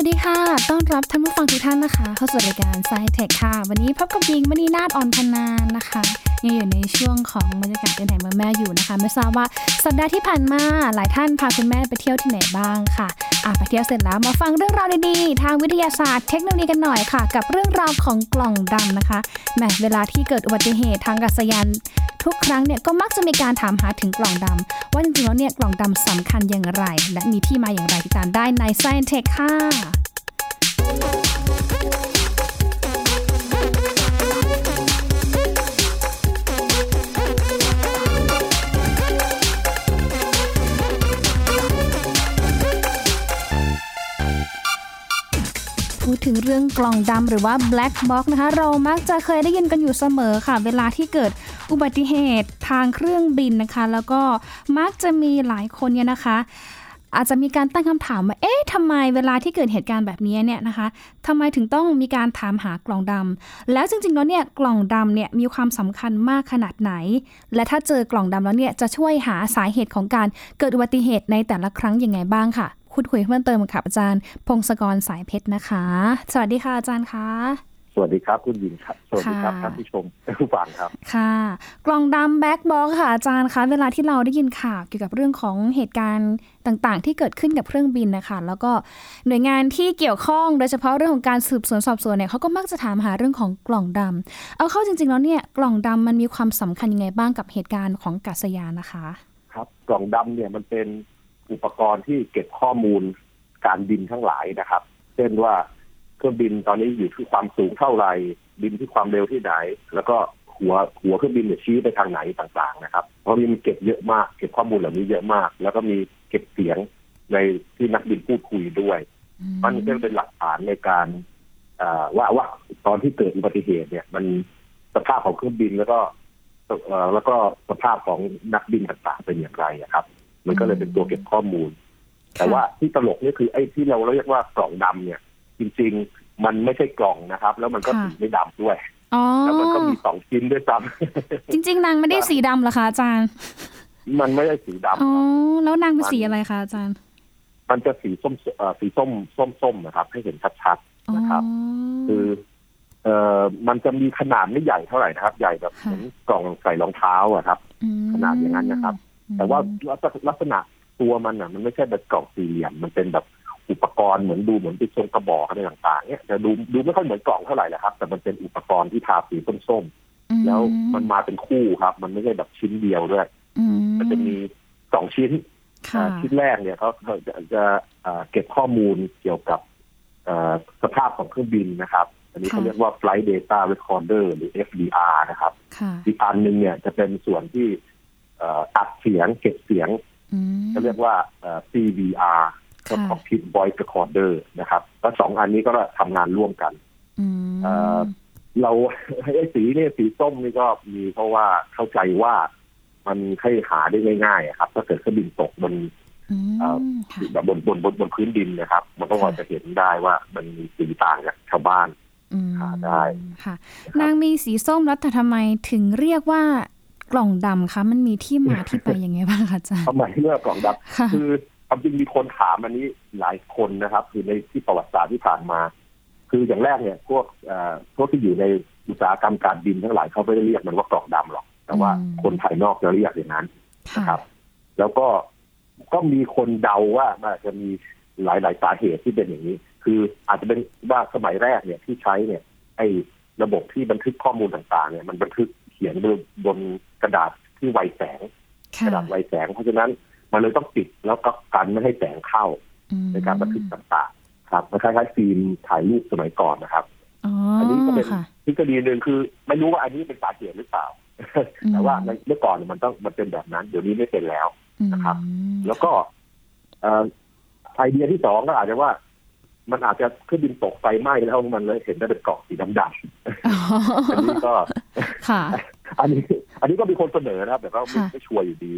วัสดีค่ะ ต้อนรับท่านผู้ฟังทุกท่านนะคะ เข้าสู่รายการไซเทคค่ะ วันนี้พบกับยิงมณีนาฏอ่อนพนานนะคะ ยังอยู่ในช่วงของบรรยากาศเดินทางเมืองแม่อยู่นะคะ ไม่ทราบว่าสัปดาห์ที่ผ่านมาหลายท่านพาคุณแม่ไปเที่ยวที่ไหนบ้างค่ะอะไปเที่ยวเสร็จแล้วมาฟังเรื่องราวดีๆ ทางวิทยาศาสตร์เทคโนโลยีกันหน่อยค่ะ กับเรื่องราวของกล่องดำนะคะแหมเวลาที่เกิดอุบัติเหตุทางกาศยานทุกครั้งเนี่ยก็มักจะมีการถามหาถึงกล่องดำว่าจริงๆแล้วเนี่ยกล่องดำสำคัญอย่างไร และมีที่มาอย่างไรติดตามได้ใน Science Tech ค่ะ พูดถึงเรื่องกล่องดำหรือว่า black box นะคะ เรามักจะเคยได้ยินกันอยู่เสมอค่ะ เวลาที่เกิดอุบัติเหตุทางเครื่องบินนะคะ แล้วก็มักจะมีหลายคนเนี่ยนะคะอาจจะมีการตั้งคำถามว่า เอ๊ะทำไมเวลาที่เกิดเหตุการณ์แบบนี้เนี่ยนะคะทำไมถึงต้องมีการถามหากล่องดำแล้วจริงๆแล้วเนี่ย กล่องดำเนี่ยมีความสำคัญมากขนาดไหน และถ้าเจอกล่องดำแล้วเนี่ยจะช่วยหาสาเหตุของการเกิดอุบัติเหตุในแต่ละครั้งยังไงบ้างค่ะ พูดคุยเพิ่มเติมกับอาจารย์ พงศกรสายเพชรนะคะ สวัสดีค่ะอาจารย์คะสวัสดีครับ คุณหญิงครับ สวัสดีครับค่ะท่านผู้ชมและผู้ฟังครับ ค่ะ กล่องดำ black box ค่ะอาจารย์คะเวลาที่เราได้ยินข่าวเกี่ยวกับเรื่องของเหตุการณ์ต่างๆ ที่เกิดขึ้นกับเครื่องบินนะคะแล้วก็หน่วยงานที่เกี่ยวข้องโดยเฉพาะเรื่องของการสืบสวนสอบสวนเนี่ยเขาก็มักจะถามหาเรื่องของกล่องดำเอาเข้าจริงๆแล้วเนี่ยกล่องดำมันมีความสำคัญยังไงบ้างกับเหตุการณ์ของอากาศยานนะคะ ครับกล่องดำเนี่ยมันเป็น อุปกรณ์ที่เก็บข้อมูลการบินทั้งหลายนะครับ เช่นว่าเครื่องบินตอนนี้อยู่ที่ความสูงเท่าไหร่บินที่ความเร็วที่ไหน แล้วก็หัวหัวเครื่องบินเนี่ยชี้ไปทางไหนต่างๆนะครับ เพราะมีเก็บเยอะมาก เก็บข้อมูลเหล่านี้เยอะมาก แล้วก็มีเก็บเสียงในที่นักบินพูดคุยด้วยมันก็เป็นหลักฐานในการเอ่อว่าว่าตอนที่เกิดอุบัติเหตุเนี่ย มันสภาพของเครื่องบินแล้วก็เอ่อแล้วก็สภาพของนักบินต่างๆเป็นอย่างไรอะครับ มันก็เลยเป็นตัวเก็บข้อมูล แต่ว่าที่ตลกเนี่ยคือไอ้ที่เราเรียกว่ากล่องดำเนี่ย จริง ๆ มันไม่ใช่กล่องนะครับ แล้วมันก็ค่ะสีไม่ดำด้วยอ๋อแล้วมันก็มีสองชิ้นด้วยซ้ำจริง ๆ นางไม่ได้สีดำเหรอคะอาจารย์ มันไม่ได้สีดำอ๋อครับแล้วนางเป็นสีอะไรคะอาจารย์ มันจะสีส้มเอ่อสีส้มส้มๆนะครับ ให้เห็นชัดๆนะครับ คือเอ่อมันจะมีขนาดไม่ใหญ่เท่าไหร่นะครับ ใหญ่แบบเหมือนกล่องใส่รองเท้าอะครับมขนาดอย่างนั้นนะครับ แต่ว่าลักษณะตัวมันอะ มันไม่ใช่แบบกล่องสี่เหลี่ยมมันเป็นแบบอุปกรณ์เหมือนดูเหมือนเป็นทรงกระบอกอะไรต่างๆเนี่ยจะดูดูไม่ค่อยเหมือนกล่องเท่าไหร่แหละครับ แต่มันเป็นอุปกรณ์ที่ทาสีส้มอืๆแล้วมันมาเป็นคู่ครับ มันไม่ใช่แบบชิ้นเดียวด้วยอืมันจะมีสองชิ้นค่ะอ่าชิ้นแรกเนี่ยเขาเขาจะจะอ่าเก็บข้อมูลเกี่ยวกับอ่าสภาพของเครื่องบินนะครับ อันนี้เขาเรียกว่า flight data recorder หรือ FDR นะครับค่ะอีกอันหนึ่งเนี่ยจะเป็นส่วนที่เอ่ออัดเสียงเก็บเสียงอืมเขาเรียกว่าเอ่อ CVR ก็ค่ะ Cockpit Voice Recorder นะครับ แล้วสองอันนี้ก็ทำงานร่วมกันอืมเอ่อเราไอ้สีเนี่ยสีส้มนี่ก็มีเพราะว่าเข้าใจว่ามันให้หาได้ง่ายๆอะครับ ถ้าเกิดเครื่องบินตกบนเอ่อมค่ะแบบบนบนบนบนพื้นดินนะครับ มันก็พอจะเห็นได้ว่ามันมีสีต่างจากชาวบ้านอืมหาได้ค่ะนะครับนางมีสีส้มแล้วแต่ทำไมถึงเรียกว่า กล่องดำคะมันมีที่มาที่ไปยังไงบ้างคะอาจารย์ทำไมเลือกกล่องดำค่ะคือความจริงมีคนถามอันนี้หลายคนนะครับ คือในที่ประวัติศาสตร์ที่ผ่านมา คืออย่างแรกเนี่ย พวกเอ่อพวกที่อยู่ในอุตสาหกรรมการบินทั้งหลายเขาไม่ได้เรียกมันว่ากล่องดำหรอก แต่ว่าคนภายนอกจะเรียกอย่างนั้นค่ะนะครับ แล้วก็ก็มีคนเดาว่ามันอาจจะมีหลายๆสาเหตุที่เป็นอย่างนี้ คืออาจจะเป็นว่าสมัยแรกเนี่ยที่ใช้เนี่ย ไอ้ระบบที่บันทึกข้อมูลต่างๆเนี่ยมันบันทึกเขียนบนบนกระดาษที่ไวแสงกค่ะระดาษไวแสง เพราะฉะนั้นมันเลยต้องปิดแล้วก็กันไม่ให้แสงเข้าอืมในการบันทึกต่างๆ ครับมันคล้ายๆฟิล์มถ่ายรูปสมัยก่อนนะครับอ๋ออัอันนี้ก็เป็นค่ะทฤษฎีหนึ่งคือ ไม่รู้ว่าอันนี้เป็นสาเหตุหรือเปล่าอืมแต่ว่าในเมื่อก่อนเนี่ยมันต้องมันเป็นแบบนั้น เดี๋ยวนี้ไม่เป็นแล้วนะครับอืมแล้วก็เอ่อไอเดียที่สองก็อาจจะว่า มันอาจจะเครื่องบินตกไฟไหม้แล้วมันเลยเห็นได้เป็นเกาะสีดำอ๋อๆอันนี้ก็ค่ะ อันนี้ อันนี้ก็มีคนเสนอนะครับ แต่ก็ไม่ค่ะไม่ชัวร์อยู่ดี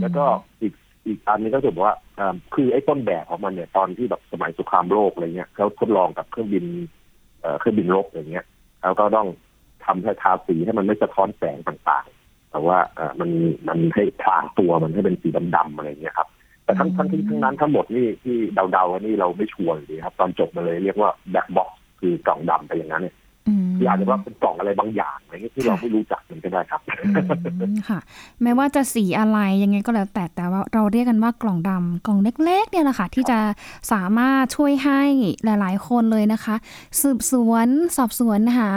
แล้วก็อีกอีกอันนี้ก็จะบอกว่าเอ่อคือไอ้ต้นแบบของมันเนี่ยตอนที่แบบสมัยสงครามโลกอะไรเงี้ยเขาทดลองกับเครื่องบินเอ่อเครื่องบินรบอย่างเงี้ยแล้วก็ต้องทำให้ทาสีให้มันไม่สะท้อนแสงต่างๆ แต่ว่าเอ่อมันมันให้พลางตัวมันให้เป็นสีดำๆอะไรเงี้ยครับ แแต่ทั้งทั้งที่ทั้งนั้นทั้งหมดนี่ที่เดาๆนี่เราไม่ชัวร์อยู่ดีครับ ตอนจบมาเลยเรียกว่าแบ็คบ็อกคือกล่องดำไปอย่างนั้นเนี่ยอืม คืออาจจะว่าเป็นกล่องอะไรบางอย่างอะไรเงี้ยที่เราไม่รู้จักมันก็ได้ครับอืมค่ะ แม้ว่าจะสีอะไรยังไงก็แล้วแต่แต่ว่าเราเรียกกันว่ากล่องดำกล่องเล็กๆเนี่ยแหละค่ะที่จะสามารถช่วยให้หลาย ๆ คนเลยนะคะ สืบสวนสอบสวนหา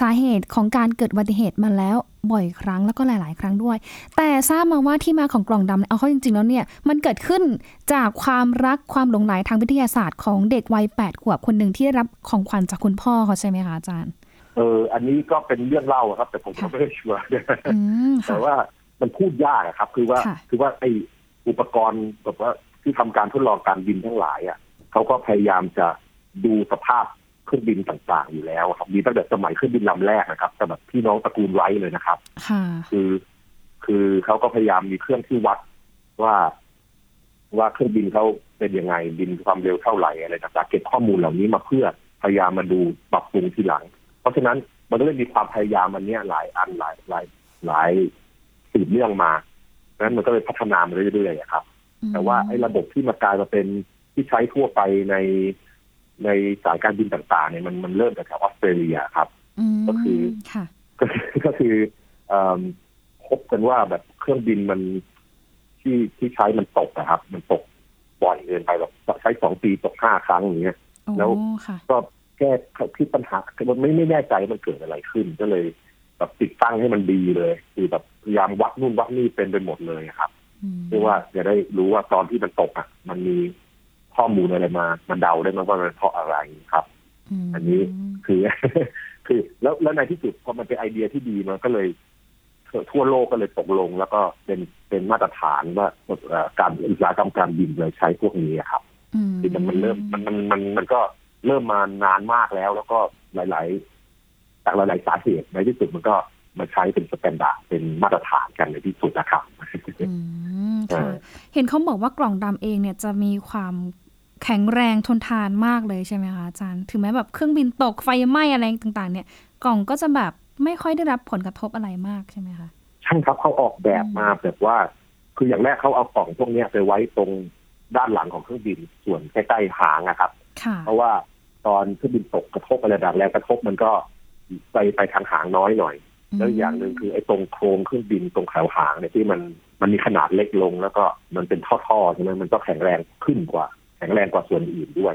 สาเหตุของการเกิดอุบัติเหตุมาแล้วบ่อยครั้งแล้วก็หลาย ๆ ครั้งด้วย แต่ทราบมาว่าที่มาของกล่องดำเนี่ยเอาเข้าจริง ๆ แล้วเนี่ยมันเกิดขึ้นจากความรักความหลงใหลทางวิทยาศาสตร์ของเด็กวัยแปดขวบคนหนึ่งที่ได้รับของขวัญจากคุณพ่อเขาใช่ไหมคะอาจารย์ เออ อันนี้ก็เป็นเรื่องเล่าครับ แต่ผมก็ไม่ได้ชัวร์อืมแต่ค่ะว่ามันพูดยากอะครับ คือว่าค่ะคือว่าไออุปกรณ์แบบว่าที่ทำการทดลองการบินทั้งหลายอะเขาก็พยายามจะดูสภาพเครื่องบินต่างๆ อยู่แล้วครับมีตั้งแต่สมัยเครื่องบินลำแรกนะครับแต่แบบพี่น้องตระกูลไว้เลยนะครับค่ะคือ คือเขาก็พยายามมีเครื่องที่วัดว่าว่าเครื่องบินเขาเป็นยังไงบินความเร็วเท่าไหร่อะไรต่างๆเก็บข้อมูลเหล่านี้มาเพื่อพยายามมาดูปรับปรุงทีหลัง เพราะฉะนั้นมันก็เลยมีความพยายามมันเนี้ยหลายอันหลายหลายหลายสืบเรื่องมาดังนั้นมันก็เลยพัฒนามาเรื่อยๆอะครับ แต่ว่าไอ้ระบบที่มากลายมาเป็นที่ใช้ทั่วไปในในสายการบินต่างๆเนี่ยมันมันเริ่มจากแถวออสเตรเลียครับมก็คือค่ะก็คือก็คือเอิ่มพบกันว่าแบบเครื่องบินมันที่ที่ใช้มันตกอะครับ มันตกบ่อยเกินไปแบบใช้สองปีตกห้าครั้งอย่างเงี้ยโอ้แล้วค่ะ ก็แก้ที่ปัญหามันไม่ไม่แน่ใจมันเกิดอะไรขึ้นก็เลยแบบติดตั้งให้มันดีเลยคือแบบพยายามวัดนู่นวัดนี่เป็นไปหมดเลยครับอืมเพื่อว่าจะได้รู้ว่าตอนที่มันตกอะ มันมีข้อมูลอะไรมา มันเดาได้ไหมว่ามันเพราะอะไรครับมอันนี้คือ คือ แล้วแล้วในที่สุดพอมันเป็นไอเดียที่ดีมันก็เลยทั่วโลกก็เลยตกลง แล้วก็เป็นเป็นมาตรฐานว่าเอ่อการอุตสาหกรรมการบินเลยใช้พวกนี้อะครับอืมคือมันมันเริ่มมันมันมันมันก็ เริ่มมานานมากแล้ว แล้วก็หลาย ๆ จากหลาย ๆ สาเหตุในที่สุดมันก็มาใช้เป็น standard เป็นมาตรฐานกันในที่สุดนะครับอืมค่ะเห็นเขาบอกว่ากล่องดำเองเนี่ยจะมีความแข็งแรงทนทานมากเลยใช่ไหมคะอาจารย์ ถึงแม้แบบเครื่องบินตกไฟไหม้อะไรต่าง ๆ เนี่ย กล่องก็จะแบบไม่ค่อยได้รับผลกระทบอะไรมากใช่ไหมคะใช่ครับเขาออกแบบมาแบบว่า คืออย่างแรกเขาเอากล่องพวกเนี้ยไปไว้ตรงด้านหลังของเครื่องบินส่วนใกล้ๆหางนะครับค่ะเพราะว่า ตอนเครื่องบินตกกระทบอะไรแบบแรงกระทบมันก็ไปไปทางหางน้อยหน่อย แล้วอีกอย่างหนึ่งคือไอ้ตรงโครงเครื่องบินตรงแถวหางเนี่ยที่มันมันมีขนาดเล็กลงแล้วก็มันเป็นท่อๆใช่ไหมมันก็แข็งแรงขึ้นกว่า แข็งแรงกว่าส่วนอื่นด้วย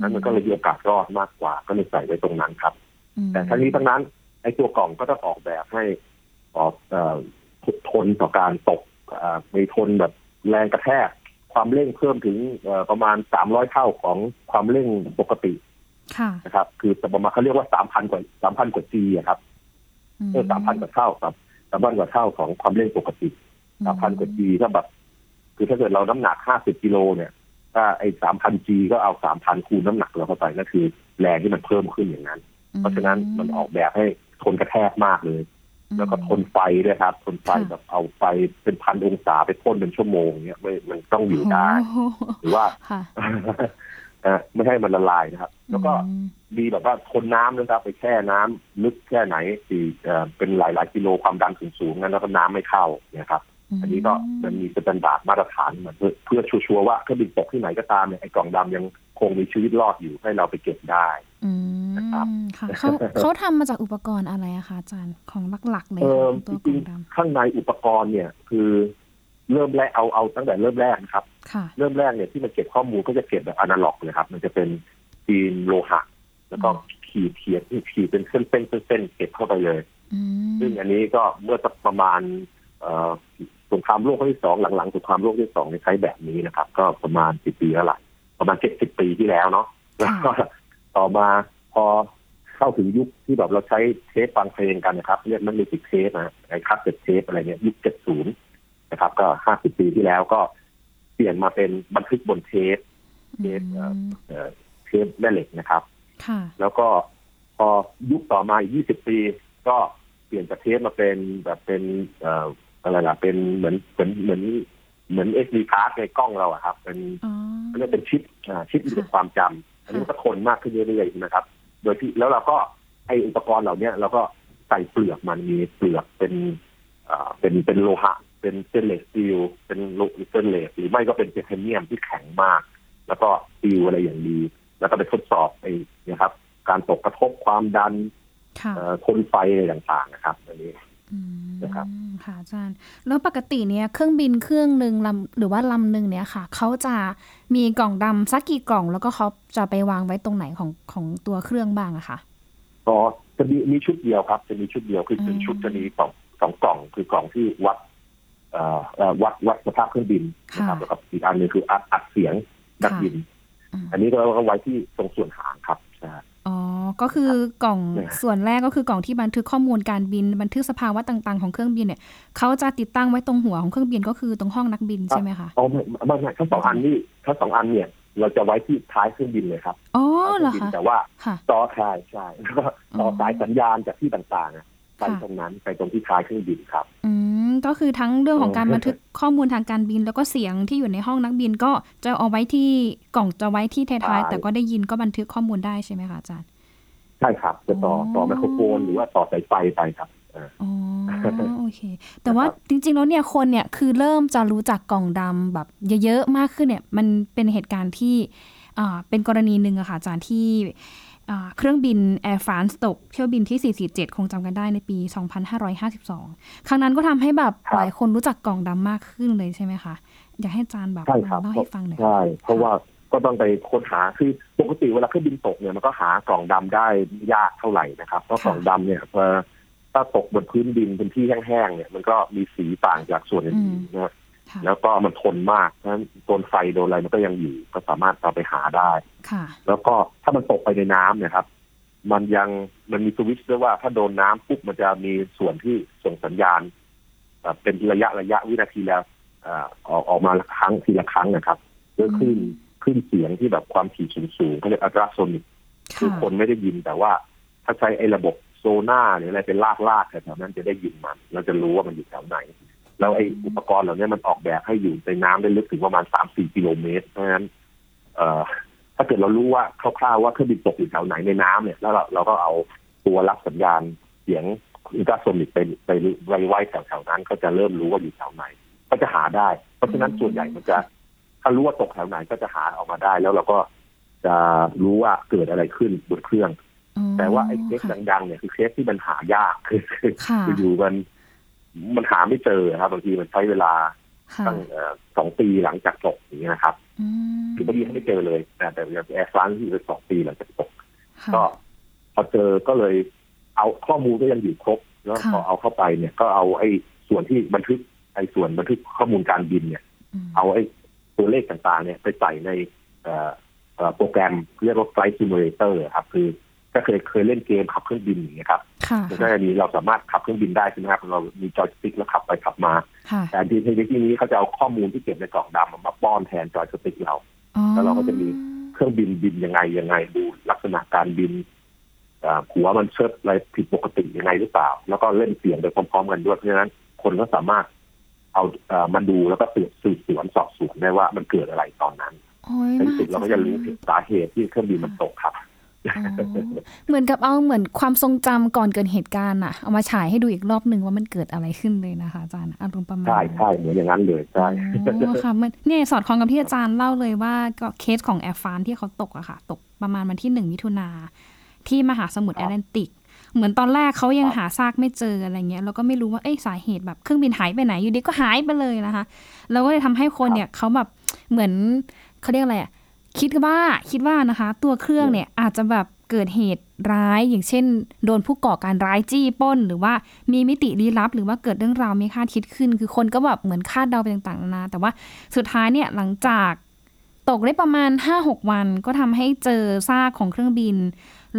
นั้นมันก็เลยมีโอกาสรอดมากกว่า ก็เลยใส่ไว้ตรงนั้นครับอืมแต่ทั้งนี้ทั้งนั้นไอ้ตัวกล่องก็ต้องออกแบบให้ออกเอ่อทนต่อการตกเอ่อไม่ทนแบบแรงกระแทกความเร่งเพิ่มถึงเอ่อประมาณสามร้อยเท่าของความเร่งปกติค่ะ นะครับ คือประมาณเขาเรียกว่าสามพันกว่าสามพันกว่า G อะครับเออสามพันกว่าเท่าครับสามพันกว่าเท่าของความเร่งปกติสามพันกว่า G ถ้าแบบคือถ้าเกิดเราน้ำหนักห้าสิบกิโลเนี่ยถ้าไอ้สามพัน G ก็เอาสามพันคูณน้ำหนักเราเข้าไปนั่นคือ แรงที่มันเพิ่มขึ้นอย่างนั้น เพราะฉะนั้นมันออกแบบให้ทนกระแทกมากเลย แล้วก็ทนไฟด้วยครับ ทนไฟแบบเอาไฟเป็นพันองศาไปพ่นเป็นชั่วโมงเนี่ยไม่มันต้องอยู่ได้โอ้โหหรือว่า ค่ะเอ่อไม่ให้มันละลายนะครับ แล้วก็อืมมีแบบว่าทนน้ำนะครับ ไปแช่น้ำลึกแค่ไหนสี่เอ่อเป็นหลายหลายๆกิโลความดันสูงๆงั้นแล้วก็น้ำไม่เข้าเนี่ยครับ อันนี้ก็มันมี standard มาตรฐานมาเพื่อเพื่อชัวร์ๆว่าเครื่องบินตกที่ไหนก็ตามเนี่ยไอ้กล่องดำยังคงมีชีวิตรอดอยู่ให้เราไปเก็บได้อืมนะครับค่ะเขาเขาทำมาจากอุปกรณ์อะไรอะคะอาจารย์ของหลักๆเลยเออของจตัวกริล่องงดๆข้างในอุปกรณ์เนี่ย คือ เริ่มแรกเอาเอาตั้งแต่เริ่มแรกนะครับำค่ะเริ่มแรกเนี่ยที่มันเก็บข้อมูลก็จะเก็บแบบอนาล็อกเลยครับ มันจะเป็นฟิล์มโลหะ แล้วก็ขีดเขียนขีดเป็นเส้นเส้นเส้นเส้นเก็บเข้าไปเลยอืมซึ่งอันนี้ก็เมื่อสักประมาณเอ่อสงครามโลกครั้งที่สองหลังๆสงครามโลกที่สองเนี่ยใช้แบบนี้นะครับ ก็ประมาณสิบปีแล้วล่ะประมาณเจ็ดสิบปีที่แล้วเนาะแล้วก็ต่อมาพอเข้าถึงยุคที่แบบเราใช้เทปฟังเพลงกันนะครับ เรียกมัน music tape นะไอ้ cassette tape อะไรเนี่ยยุคเจ็ดศูนย์ นะครับ ก็ห้าสิบปีที่แล้วก็เปลี่ยนมาเป็นบันทึกบนเทปเทปเอ่อเอ่อเทปแม่เหล็กนะครับค่ะแล้วก็พอยุคต่อมาอีก20ปี ก็เปลี่ยนจากเทปมาเป็นแบบเป็นเอ่ออะไรล่ะเป็นเหมือนเหมือนเหมือนเหมือน SD card ในกล้องเราอะครับ เป็นอ๋อเรียกเป็นชิปอ่าชิปอินกับความจำอันนี้มันก็ทนมากขึ้นเรื่อยๆนะครับ โดยที่แล้วเราก็ไออุปกรณ์เหล่าเนี้ยเราก็ใส่เปลือกมันมีเปลือกเป็นอ่าเป็นเป็นโลหะ เป็น stainless steel เป็นโลสเตนเลสหรือไม่ก็เป็นไทเทเนียมที่แข็งมาก แล้วก็ steel อะไรอย่างดี แล้วก็ไปทดสอบไอ้นะครับ การตกกระทบความดันค่ะเอ่อทนไฟอะไรต่างๆนะครับอันนี้อืมนะครับค่ะอาจารย์ แล้วปกติเนี่ยเครื่องบินเครื่องหนึ่งลำหรือว่าลำหนึ่งเนี่ยค่ะเขาจะมีกล่องดำสักกี่กล่อง แล้วก็เขาจะไปวางไว้ตรงไหนของของตัวเครื่องบ้างอะคะก็จะมีมีชุดเดียวครับ จะมีชุดเดียวคือเป็นอืมชุดจะมีสองสองกล่องคือกล่องที่วัดเอ่อเอ่อ วัดวัดสภาพเครื่องบินนะครับแล้วก็อีกอันหนึงคืออัดอัดเสียงนักบินอืมอันนี้ก็เอาไว้ที่ตรงส่วนหางครับใช่อ๋อ ก็คือกล่องเนี่ยส่วนแรกก็คือกล่องที่บันทึกข้อมูลการบิน บันทึกสภาวะต่างๆของเครื่องบินเนี่ยเขาจะติดตั้งไว้ตรงหัวของเครื่องบินก็คือตรงห้องนักบินใช่ไหมคะอ๋อไม่ไม่ไม่ทั้งสองอันนี่ทั้งสองอันเนี่ย เราจะไว้ที่ท้ายเครื่องบินเลยครับอ๋อท้ายเหรอเครื่องบินคะแต่ว่าค่ะต่อใช่ใช่แล้วก็ต่ออ๋อสายสัญญาณจากที่ต่างๆอะ ไปค่ะตรงนั้นไปตรงที่ท้ายเครื่องบินครับ อืมก็คือทั้งเรื่องของการอ๋อบันทึกข้อมูลทางการบิน แล้วก็เสียงที่อยู่ในห้องนักบินก็จะเอาไว้ที่กล่องจะไว้ที่ท้ายๆแต่ก็ได้ยินก็บันทึกข้อมูลได้ใช่ไหมคะอาจารย์ใช่ครับ จะต่ออ๋อต่อไมโครโฟนหรือว่าต่อสายไฟไปครับเอออ๋อโอเค แต่ว่าจริง ๆ แล้วเนี่ยคนเนี่ยคือเริ่มจะรู้จักกล่องดำแบบเยอะๆมากขึ้นเนี่ย มันเป็นเหตุการณ์ที่อ่าเป็นกรณีหนึ่งอะค่ะอาจารย์ที่อ่า เครื่องบิน Air France ตกเที่ยวบินที่ 447 คงจำกันได้ในปี 2552 ครั้งนั้นก็ทำให้แบบครับหลายคนรู้จักกล่องดำมากขึ้นเลยใช่ไหมคะ อยากให้อาจารย์แบบใช่ครับเล่าให้ฟังหน่อยค่ะใช่เพราะว่าก็ต้องไปค้นหาคือปกติเวลาเครื่องบินตกเนี่ยมันก็หากล่องดำได้ไม่ยากเท่าไหร่นะครับเพราะค่ะกล่องดำเนี่ยพอถ้าตกบนพื้นดินเป็นที่แห้งๆเนี่ยมันก็มีสีต่างจากส่วนอื่นๆนะค่ะ แล้วก็มันทนมากเพราะฉะนั้นโดนไฟโดนอะไรมันก็ยังอยู่ก็สามารถเอาไปหาได้ค่ะ แล้วก็ถ้ามันตกไปในน้ำเนี่ยครับ มันยังมันมีสวิตช์ด้วยว่าถ้าโดนน้ำปุ๊บมันจะมีส่วนที่ส่งสัญญาณเอ่อเป็นระยะระยะวินาทีละเอ่อออกออกมาละครั้งทีละครั้งนะครับด้วยคลื่นคลื่นเสียงที่แบบความถี่สูงสูงๆเขาเรียกอัลตราโซนิกคือค่ะคนไม่ได้ยินแต่ว่า ถ้าใช้ไอ้ระบบโซน่าหรืออะไรเป็นลากลากๆแถวๆนั้นจะได้ยินมันเราจะรู้ว่ามันอยู่แถวไหน แล้วไอ้อุปกรณ์เหล่านี้มันออกแบบให้อยู่ในน้ำได้ลึกถึงประมาณสามสี่กิโลเมตร เพราะฉะนั้นเอ่อถ้าเกิดเรารู้ว่าคร่าวๆว่าเครื่องบินตกอยู่แถวไหนในน้ำเนี่ย แล้วเราเราก็เอาตัวรับสัญญาณเสียง infrasonic ไปไปไว้ไว้แถวๆนั้น ก็จะเริ่มรู้ว่าอยู่แถวไหน ก็จะหาได้ เพราะฉะนั้นส่วนใหญ่มันจะ ถ้ารู้ว่าตกแถวไหนก็จะหาออกมาได้แล้วเราก็จะรู้ว่าเกิดอะไรขึ้นบนเครื่องอ๋อแต่ว่าไอ้เคสค่ะดังๆเนี่ยคือเคสที่มันหายากคือคือค่ะคืออยู่มัน มันหาไม่เจอครับบางทีมันใช้เวลาค่ะตั้งเอ่อสองปีหลังจากตกอย่างเงี้ยนะครับอืมคือบางทีไม่เจอเลย แต่แต่อย่างแอร์ฟรานซ์ที่เป็นสองปีหลังจากตกค่ะก็พอเจอก็เลย เอาข้อมูลก็ยังอยู่ครบ แล้วค่ะพอเอาเข้าไปเนี่ย ก็เอาไอ้ส่วนที่บันทึกไอ้ส่วนบันทึกข้อมูลการบินเนี่ยมเอาไอ้ตัวเลขต่างๆ เนี่ยไปใส่ในเอ่อเอ่อโปรแกรมเรียกว่า Flight Simulator ครับ คือ ถ้าเคยเคยเล่นเกมขับเครื่องบินอย่างเงี้ยครับค่ะมันก็จะมีเราสามารถขับเครื่องบินได้ใช่ไหมครับเรามีจอยสติ๊กแล้วขับไปขับมาค่ะแต่ที่ในที่นี้เขาจะเอาข้อมูลที่เก็บในกล่องดำมาป้อนแทนจอยสติ๊กเราอ๋อแล้วเราก็จะมีเครื่องบินบินยังไงยังไงดูลักษณะการบินอ่าหัวมันเชิดอะไรผิดปกติยังไงหรือเปล่า แล้วก็เล่นเสียงไปพร้อมๆกันด้วยเพราะฉะนั้นคนก็สามารถเอาเอ่อมาดูแล้วก็สืบสืบสวนสอบสวนได้ว่ามันเกิดอะไรตอนนั้นโอ้ยในที่สุดเราก็จะรู้ถึงสาเหตุที่เครื่องบินมันตกครับอ๋อ เหมือนกับเอาเหมือนความทรงจำก่อนเกิดเหตุการณ์อะเอามาฉายให้ดูอีกรอบหนึ่งว่ามันเกิดอะไรขึ้นเลยนะคะอาจารย์อารมณ์ประมาณใช่นั้นใช่เหมือนอย่างนั้นเลยใช่อ๋อค่ะมันเนี่ยสอดคล้องกับที่อาจารย์เล่าเลยว่าก็เคสของแอร์ฟานที่เขาตกอะค่ะ ตกประมาณวันที่หนึ่งมิถุนาที่มหาสมุทรคแอรับตแลนติก เหมือนตอนแรกเขายังครับหาซากไม่เจออะไรเงี้ยแล้วก็ไม่รู้ว่าเอ้ยสาเหตุแบบเครื่องบินหายไปไหนอยู่ดีก็หายไปเลยนะคะ แล้วก็เลยทำให้คนเนี่ยเขาแบบเหมือนเขาเรียกอะไรอะ คิดว่าคิดว่านะคะ ตัวเครื่องเนี่ยอาจจะแบบเกิดเหตุร้าย อย่างเช่น โดนผู้ก่อการร้ายจี้ปล้น หรือว่ามีมิติลี้ลับ หรือว่าเกิดเรื่องราวไม่คาดคิดขึ้น คือคนก็แบบเหมือนคาดเดาไปต่างๆนานาแต่ว่าสุดท้ายเนี่ยหลังจากตกได้ประมาณ 5-6 วัน ก็ทำให้เจอซากของเครื่องบิน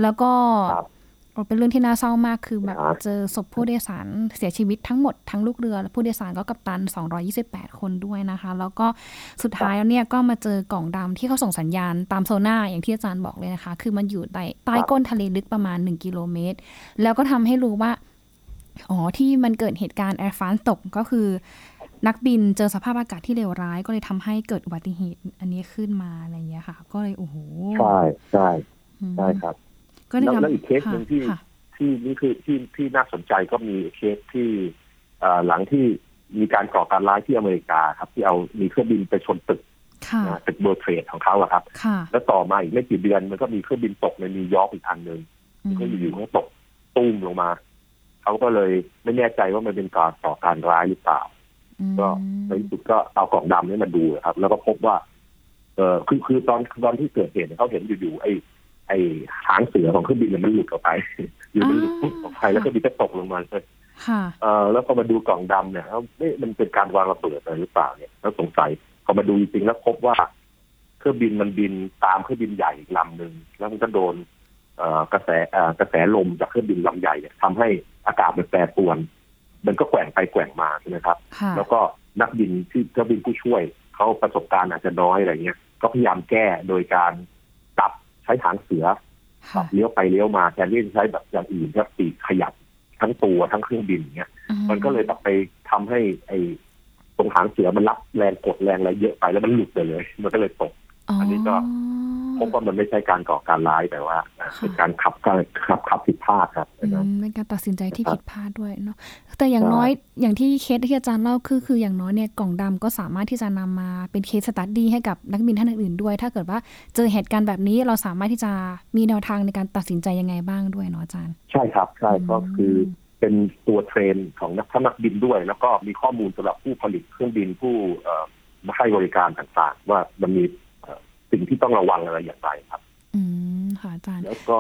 แล้วก็ครับโอ้ เป็นเรื่องที่น่าเศร้ามากคือแบบครับเจอศพผู้โดยสารเสียชีวิตทั้งหมดทั้งลูกเรือและผู้โดยสารก็กัปตัน 228 คนด้วยนะคะ แล้วก็สุดท้ายแล้วเนี่ยก็มาเจอกล่องดำที่เขาส่งสัญญาณตามโซน่าอย่างที่อาจารย์บอกเลยนะคะ คือมันอยู่ใต้ใต้ก้นทะเลลึกประมาณ 1 กิโลเมตร แล้วก็ทำให้รู้ว่า อ๋อที่มันเกิดเหตุการณ์แอร์ฟรานซ์ตกก็คือ นักบินเจอสภาพอากาศที่เลวร้ายก็เลยทำให้เกิดอุบัติเหตุอันนี้ขึ้นมาอะไรอย่างเงี้ยค่ะ ก็เลยโอ้โหใช่ใช่อืมใช่ครับก็เลย แล้วทำแล้วอีกเคสหนึ่งที่ค่ะที่นี่คือที่ที่น่าสนใจก็มีเคสที่เอ่อหลังที่มีการก่อการร้ายที่อเมริกาครับ ที่เอามีเครื่องบินไปชนตึกค่ะนะตึกเวิลด์เทรดของเขาอะครับค่ะแล้วต่อมาอีกไม่กี่เดือนมันก็มีเครื่องบินตกในนิวยอร์กอีกอันหนึ่งอืมก็อยู่ๆก็ตกตุ้มลงมาเขาก็เลยไม่แน่ใจว่ามันเป็นการต่อการร้ายหรือเปล่า ก็ในที่สุดก็เอากล่องดำนี้มาดูครับ แล้วก็พบว่า เออคือคือตอนตอนที่เกิดเหตุเนี่ยเขาเห็นอยู่ๆไอ้ ไอ้หางเสือของเครื่องบินเนี่ยมันหลุดออกไปอยู่มันหลุดปุ๊บออกไปแล้วก็บินก็ตกลงมาเลยค่ะเออแล้วพอมาดูกล่องดำเนี่ยเอ้าเอ๊ะมันเป็นการวางระเบิดอะไรหรือเปล่าเนี่ยแล้วสงสัยพอมาดูจริงๆแล้วพบว่า เครื่องบินมันบินตามเครื่องบินใหญ่อีกลำหนึ่งแล้วมันก็โดนเอ่อกระแสเอ่อกระแสลมจากเครื่องบินลำใหญ่เนี่ยทำให้อากาศมันแปรปรวน มันก็แกว่งไปแกว่งมาใช่ไหมครับค่ะแล้วก็นักบินที่เครื่องบินผู้ช่วยเขาประสบการณ์อาจจะน้อยอะไรเงี้ยก็พยายามแก้โดยการตับใช้หางเสือตัค่ะบเลี้ยวไปเลี้ยวมาแทนที่จะใช้แบบอย่างอื่นครับปีกขยับทั้งตัวทั้งเครื่องบินเงี้ย มันก็เลยแบบไปทำให้ไอ้ตรงหางเสือมันรับแรงกดแรงอะไรเยอะไปแล้วมันหลุดไปเลย มันก็เลยตก อันนี้ก็ พบว่ามันไม่ใช่การก่อการร้ายแต่ว่าเป็นการขับการขับขับผิดพลาดครับอืนะมเป็นการตัดสินใจที่ครับผิดพลาดด้วยเนาะแต่อย่างใช่น้อยอย่างที่เคสที่อาจารย์เล่าคือคืออย่างน้อยเนี่ยกล่องดำก็สามารถที่จะนำมาเป็น case study ให้กับนักบินท่านอื่นๆด้วย ถ้าเกิดว่าเจอเหตุการณ์แบบนี้เราสามารถที่จะมีแนวทางในการตัดสินใจยังไงบ้างด้วยเนาะอาจารย์ ใช่ครับใช่อืมก็คือเป็นตัวเทรนของนักนักบินด้วย แล้วก็มีข้อมูลสำหรับผู้ผลิตเครื่องบินผู้เอ่อมาให้บริการต่างๆ ว่ามันมีเอ่อ สิ่งที่ต้องระวังอะไรอย่างไรครับ อืมค่ะอาจารย์ แล้วก็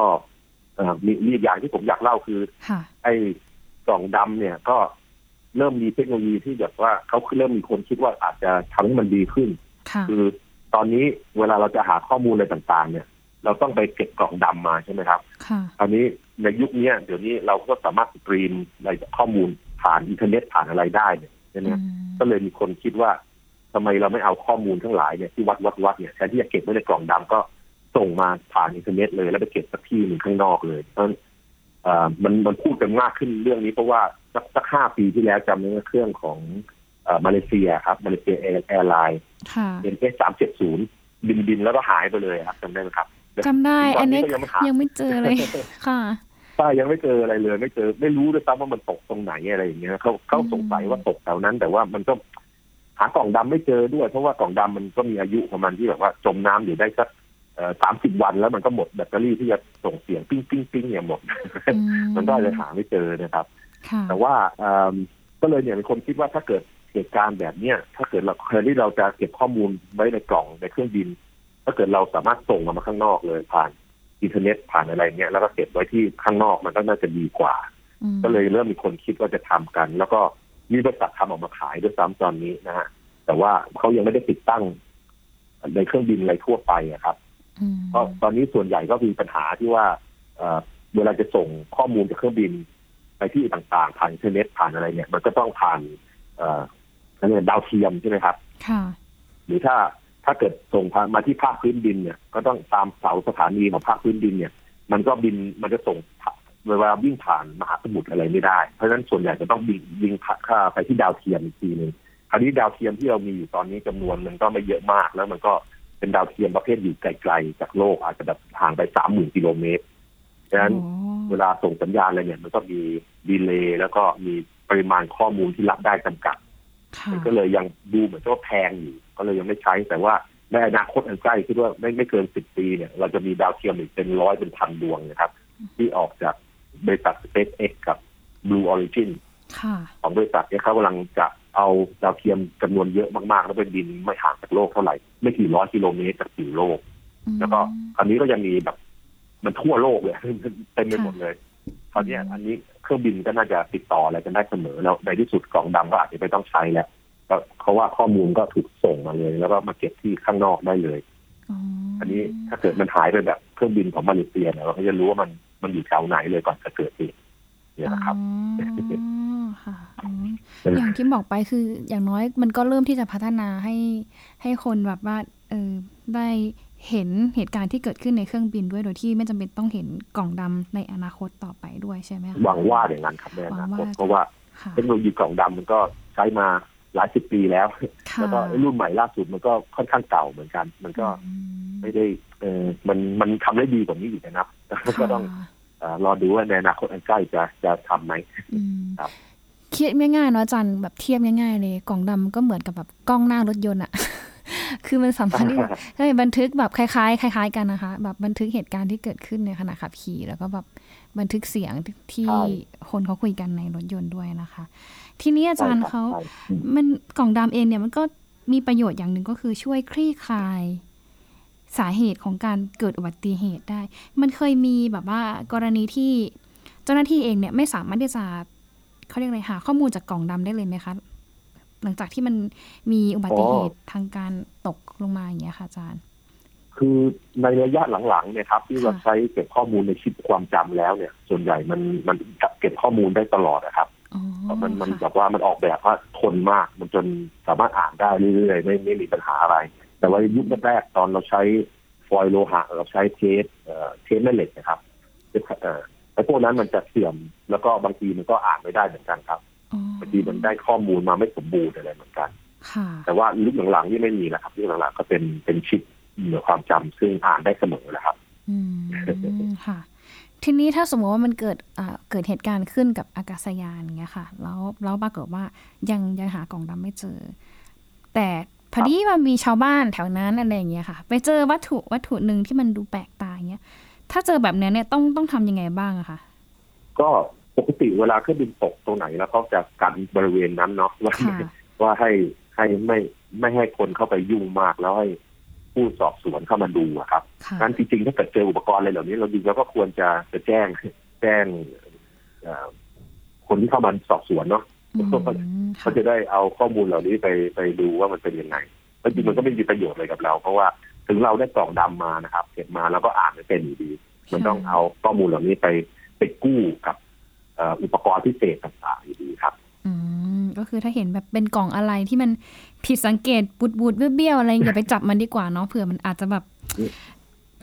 เอ่อมีมีอีกอย่างที่ผมอยากเล่าคือค่ะไอ้กล่องดำเนี่ยก็เริ่มมีเทคโนโลยีที่แบบว่าเขาเริ่มมีคนคิดว่าอาจจะทำให้มันดีขึ้นค่ะคือตอนนี้เวลาเราจะหาข้อมูลอะไรต่างๆ เนี่ย เราต้องไปเก็บกล่องดำมาใช่ไหมครับค่ะอันนี้ในยุคเนี้ยเดี๋ยวนี้เราก็สามารถ stream อะไรข้อมูลผ่านอินเทอร์เน็ตผ่านอะไรได้เนี่ยใช่ไหมอืมก็เลยมีคนคิดว่า ทำไมเราไม่เอาข้อมูลทั้งหลายเนี่ยที่วัดวัดวัดเนี่ยแทนที่จะเก็บไว้ในกล่องดำก็ส่งมาผ่านอินเทอร์เน็ตเลย แล้วไปเก็บสักที่หนึ่งข้างนอกเลยเพราะฉะนั้นเอ่อมันมันพูดกันมากขึ้นเรื่องนี้เพราะว่าสักสักห้าปีที่แล้วจำได้ว่าเครื่องของเอ่อมาเลเซียครับมาเลเซียAirlines ค่ะ MH สามเจ็ดศูนย์บินบินแล้วก็หายไปเลยครับจำได้ไหมครับจำได้ถึงตอนนี้ก็ยังไม่หายังไม่เจอเลยค่ะใช่ยังไม่เจออะไรเลย ไม่เจอ ไม่รู้ด้วยซ้ำว่ามันตกตรงไหนอะไรอย่างเงี้ยเขาเขาสงสัยว่าตกแถวนั้น แต่ว่ามันก็ หากล่องดำไม่เจอด้วย เพราะว่ากล่องดำมันก็มีอายุของมันที่แบบว่าจมน้ำอยู่ได้สักสามสิบวันแล้วมันก็หมดแบตเตอรี่ที่จะส่งเสียงปิ้งปิ้งปิ้งเนี่ยหมดอืม มันก็เลยหาไม่เจอนะครับค่ะแต่ว่าเอิ่มก็เลยเนี่ยมีคนคิดว่าถ้าเกิดเหตุการณ์แบบเนี้ยถ้าเกิดเราแทนที่เราจะเก็บข้อมูลไว้ในกล่องในเครื่องบิน ถ้าเกิดเราสามารถส่งมันมาข้างนอกเลยผ่านอินเทอร์เน็ตผ่านอะไรเงี้ยแล้วก็เก็บไว้ที่ข้างนอกมันก็น่าจะดีกว่าอืมก็เลยเริ่มมีคนคิดว่าจะทำกัน แล้วก็ มีบริษัททำออกมาขายด้วยซ้ำตอนนี้นะฮะแต่ว่าเขายังไม่ได้ติดตั้งในเครื่องบินอะไรทั่วไปอะครับอืมเพราะตอนนี้ส่วนใหญ่ก็มีปัญหาที่ว่าเอ่อเวลาจะส่งข้อมูลจากเครื่องบินไปที่ต่างๆผ่านอินเทอร์เน็ตผ่านอะไรเนี่ย มันก็ต้องผ่านเอ่ออะไรเนี่ยดาวเทียมใช่ไหมครับค่ะหรือถ้าถ้าเกิดส่งผ่านมาที่ภาคพื้นดินเนี่ย ก็ต้องตามเสาสถานีของภาคพื้นดินเนี่ย มันก็บินมันจะส่งผ่า เวลาวิ่งผ่านมหาสมุทรอะไรไม่ได้ เพราะฉะนั้นส่วนใหญ่จะต้องบินวิ่งผ่าไปที่ดาวเทียมอีกทีหนึ่งคราวนี้ดาวเทียมที่เรามีอยู่ตอนนี้จำนวนมันก็ไม่เยอะมาก แล้วมันก็เป็นดาวเทียมประเภทอยู่ไกลๆจากโลกอาจจะแบบห่างไปสามหมื่นกิโลเมตรฉะนั้นโอ้เวลาส่งสัญญาณอะไรเนี่ย มันก็มีดีเลย์แล้วก็มีปริมาณข้อมูลที่รับได้จำกัดค่ะมันก็เลยยังดูเหมือนว่าแพงอยู่ ก็เลยยังไม่ใช้ แต่ว่าในอนาคตอันใกล้คิดว่าไม่ไม่เกินสิบปีเนี่ย เราจะมีดาวเทียมอีกเป็นร้อยเป็นพันดวงนะครับ ที่ออกจาก บริษัท SpaceX กับ Blue Origin ค่ะของบริษัทเนี่ยเขากำลังจะเอาดาวเทียมจำนวนเยอะมากๆ แล้วไปบินไม่ห่างจากโลกเท่าไหร่ ไม่กี่ร้อยกิโลเมตรจากผิวโลกอืมแล้วก็คราวนี้ก็ยังมีแบบ มันทั่วโลกเลยเต็มไปหมดเลยคราวเนี้ยอันนี้เครื่องบินก็น่าจะติดต่ออะไรกันได้เสมอแล้วในที่สุดกล่องดำก็อาจจะไม่ต้องใช้แล้วก็เพราะว่าข้อมูลก็ถูกส่งมาเลย แล้วก็มาเก็บที่ข้างนอกได้เลยอ๋ออันนี้ถ้าเกิดมันหายไปแบบเครื่องบินของมาเลเซียเนี่ยเราก็จะรู้ว่ามัน มันอยู่แถวไหนเลยก่อนจะเกิดเหตุเนี่ยนะครับอ๋อค่ะอืมอย่างที่บอกไปคืออย่างน้อยมันก็เริ่มที่จะพัฒนาให้ให้คนแบบว่าเออได้เห็นเหตุการณ์ที่เกิดขึ้นในเครื่องบินด้วยโดยที่ไม่จำเป็นต้องเห็นกล่องดำในอนาคตต่อไปด้วยใช่ไหมคะหวังว่าอย่างนั้นครับในอนาคตหวังว่าเพราะว่าค่ะเทคโนโลยีกล่องดำมันก็ใช้มาหลายสิบปีแล้วค่ะแล้วก็ไอ้รุ่นใหม่ล่าสุดมันก็ค่อนข้างเก่าเหมือนกัน มันก็อืม ไม่ได้เออมันมันทำได้ดีกว่านี้อีกนะครับก็ต้องค่ะเอ่อรอดูว่าในอนาคตอันใกล้จะจะทำไหมอืมครับเทียบง่ายๆเนาะอาจารย์แบบเทียบง่ายๆเลยกล่องดำก็เหมือนกับแบบกล้องหน้ารถยนต์อะคือมันสามารถที่ใช่บันทึกแบบคล้ายๆคล้าย ๆ กันนะคะ แบบบันทึกเหตุการณ์ที่เกิดขึ้นในขณะขับขี่ แล้วก็แบบบันทึกเสียงที่คนเขาคุยกันในรถยนต์ด้วยนะคะ ทีนี้อาจารย์เขามันกล่องดำเองเนี่ยมันก็มีประโยชน์อย่างหนึ่งก็คือช่วยคลี่คลาย สาเหตุของการเกิดอุบัติเหตุได้ มันเคยมีแบบว่ากรณีที่เจ้าหน้าที่เองเนี่ยไม่สามารถที่จะเขาเรียกอะไรหาข้อมูลจากกล่องดำได้เลยไหมคะ หลังจากที่มันมีอุบัติเหตุทางการตกลงมาอย่างเงี้ยค่ะอาจารย์ คือในระยะหลังๆเนี่ยครับที่เราใช้เก็บข้อมูลในชิปความจำแล้วเนี่ย ส่วนใหญ่มันมันเก็บข้อมูลได้ตลอดนะครับเพราะมันมันแบบว่ามันออกแบบว่าทนมากมันจนสามารถอ่านได้เรื่อยๆไม่ไม่มีปัญหาอะไร แต่ว่ายุคแรกๆตอนเราใช้ฟอยล์โลหะเราใช้เทปเทปแม่เหล็กนะครับไอ้พวกนั้นมันจะเสื่อมแล้วก็บางทีมันก็อ่านไม่ได้เหมือนกันครับบางทีมันได้ข้อมูลมาไม่สมบูรณ์อะไรเหมือนกันแต่ว่ายุคหลังๆนี่ไม่มีแล้วครับยุคหลังๆก็เป็นเป็นชิปเหนือความจำซึ่งอ่านได้เสมอแล้วครับอืมค่ะ ทีนี้ถ้าสมมติว่ามันเกิดเกิดเหตุการณ์ขึ้นกับอากาศยานเงี้ยค่ะ แล้วแล้วปรากฏว่ายังยังหากล่องดำไม่เจอ แต่ พอดีมันมีชาวบ้านแถวนั้นอะไรอย่างเงี้ยค่ะ ไปเจอวัตถุวัตถุหนึ่งที่มันดูแปลกตาเงี้ย ถ้าเจอแบบนี้เนี่ยต้องต้องทำยังไงบ้างอะคะก็ปกติเวลาเครื่องบินตกตรงไหนแล้วเขาจะกันบริเวณนั้นเนาะว่าว่าให้ให้ไม่ไม่ให้คนเข้าไปยุ่งมากแล้วให้ผู้สอบสวนเข้ามาดูครับนั้นจริงๆถ้าเกิดเจออุปกรณ์อะไรเหล่านี้ เราจริงเราก็ควรจะจะแจ้งแจ้งคนที่เข้ามาสอบสวนเนาะ เขาจะได้เอาข้อมูลเหล่านี้ไปไปดูว่ามันเป็นยังไงจริงมันก็ไม่มีประโยชน์เลยกับเรา เพราะว่าถึงเราได้กล่องดำมานะครับเก็บมาแล้วก็อ่านไม่เป็นอยู่ดี มันต้องเอาข้อมูลเหล่านี้ไปไปกู้กับอุปกรณ์พิเศษต่างๆอยู่ดีครับอืมก็คือถ้าเห็นแบบเป็นกล่องอะไรที่มันผิดสังเกตบูดบูดเบี้ยวอะไรอย่าไปจับมันดีกว่าเนาะเผื่อมันอาจจะแบบ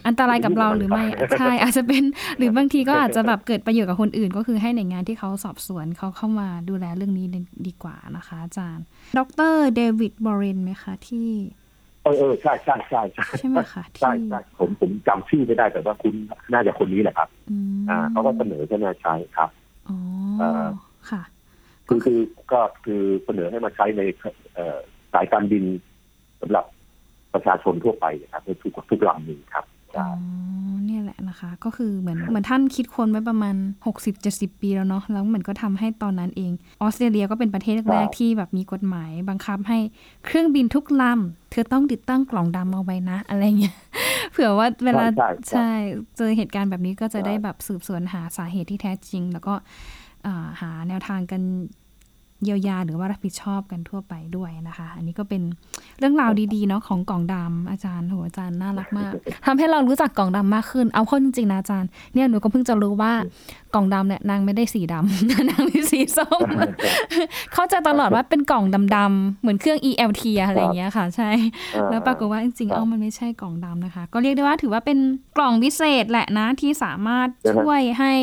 อันตรายกับเราหรือไม่ใช่อาจจะเป็นหรือบางทีก็อาจจะแบบเกิดประโยชน์กับคนอื่น ก็คือให้หน่วยงานที่เขาสอบสวนเขาเข้ามาดูแลเรื่องนี้ดีกว่านะคะ อาจารย์ ดรเดวิดบอรินไหมคะที่เออเออใช่ใช่ใช่ใช่ใช่ไหมคะใช่ใช่ผมผมจำชื่อไม่ได้แต่ว่าคุณน่าจะคนนี้แหละครับอ่าเขาก็เสนอใช่ไหมใช้ครับอ๋อค่ะ คือคือก็คือเสนอให้มาใช้ในสายการบินสำหรับประชาชนทั่วไปนะครับทุกทุกลำหนึ่งครับ อ๋อเนี่ยแหละนะคะ ก็คือเหมือนเหมือนท่านคิดคนไว้ประมาณหกสิบเจ็ดสิบปีแล้วเนาะแล้วเหมือนก็ทำให้ตอนนั้นเองออสเตรเลียก็เป็นประเทศแรกที่แบบมีกฎหมายบังคับให้เครื่องบินทุกลำเธอต้องติดตั้งกล่องดำเอาไว้นะ อะไรเงี้ยเผื่อว่าเวลาใช่เจอเหตุการณ์แบบนี้ก็จะได้แบบสืบสวนหาสาเหตุที่แท้จริง แล้วก็หาแนวทางกัน เยียวยาหรือว่ารับผิดชอบกันทั่วไปด้วยนะคะ อันนี้ก็เป็นเรื่องราวดีๆเนาะของกล่องดำอาจารย์โหอาจารย์น่ารักมากทำให้เรารู้จักกล่องดำมากขึ้น เอาข้อจริงๆนะอาจารย์เนี่ยหนูก็เพิ่งจะรู้ว่ากล่องดำเนี่ยนางไม่ได้สีดำนางมีสีส้ม เขาจะตลอดว่าเป็นกล่องดำๆเหมือนเครื่อง ELT อะไรอย่างเงี้ยค่ะ ใช่ แล้วปรากฏว่าจริงๆ เอามันไม่ใช่กล่องดำนะคะ ก็เรียกได้ว่าถือว่าเป็นกล่องพิเศษแหละนะที่สามารถช่วยให้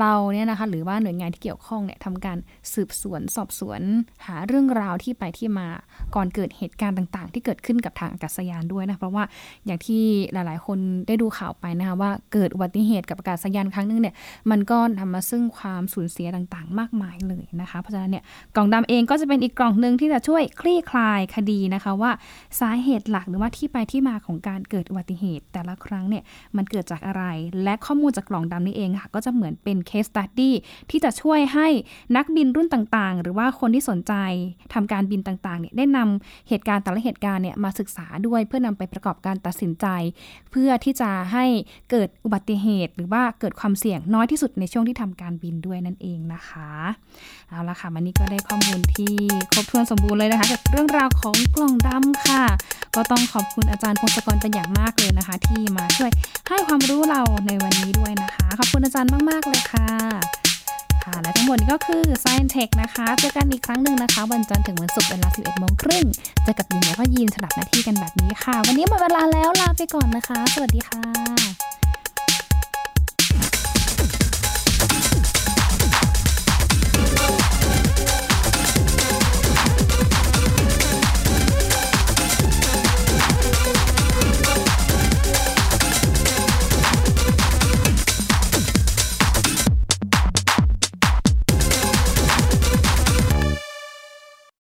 เราเนี่ยนะคะหรือว่าหน่วยงานที่เกี่ยวข้องเนี่ยทำการสืบสวนสอบสวน หาเรื่องราวที่ไปที่มาก่อนเกิดเหตุการณ์ต่างๆ ที่เกิดขึ้นกับทางอากาศยานด้วยนะเพราะว่าอย่างที่หลายๆ คนได้ดูข่าวไปนะคะว่าเกิดอุบัติเหตุกับอากาศยานครั้งนึงเนี่ยมันก็ทำมาซึ่งความสูญเสียต่างๆ มากมายเลยนะคะเพราะฉะนั้นเนี่ยกล่องดำเองก็จะเป็นอีกกล่องหนึ่งที่จะช่วยคลี่คลายคดีนะคะว่าสาเหตุหลักหรือว่าที่ไปที่มาของการเกิดอุบัติเหตุ แต่ละครั้งเนี่ยมันเกิดจากอะไร และข้อมูลจากกล่องดำนี้เองค่ะก็จะเหมือนเป็นเป็น case study ที่จะช่วยให้นักบินรุ่นต่างๆ หรือว่าคนที่สนใจทำการบินต่างๆเนี่ยได้นำเหตุการณ์แต่ละเหตุการณ์เนี่ยมาศึกษาด้วยเพื่อนำไปประกอบการตัดสินใจ เพื่อที่จะให้เกิดอุบัติเหตุ หรือว่าเกิดความเสี่ยงน้อยที่สุดในช่วงที่ทำการบินด้วยนั่นเองนะคะเอาละค่ะวันนี้ก็ได้ข้อมูลที่ครบถ้วนสมบูรณ์เลยนะคะกับเรื่องราวของกล่องดำค่ะ ก็ต้องขอบคุณอาจารย์พงศกรเป็นอย่างมากเลยนะคะ ที่มาช่วยให้ความรู้เราในวันนี้ด้วยนะคะ ขอบคุณอาจารย์มาก ๆ เลยค่ะค่ะและทั้งหมดนี้ก็คือ Science Tech นะคะเจอกันอีกครั้งหนึ่งนะคะ วันจันทร์ถึงวันศุกร์เวลา 11โมงครึ่งเจอกับยินแล้วก็ยินสลับหน้าที่กันแบบนี้ค่ะ วันนี้หมดเวลาแล้วลาไปก่อนนะคะ สวัสดีค่ะ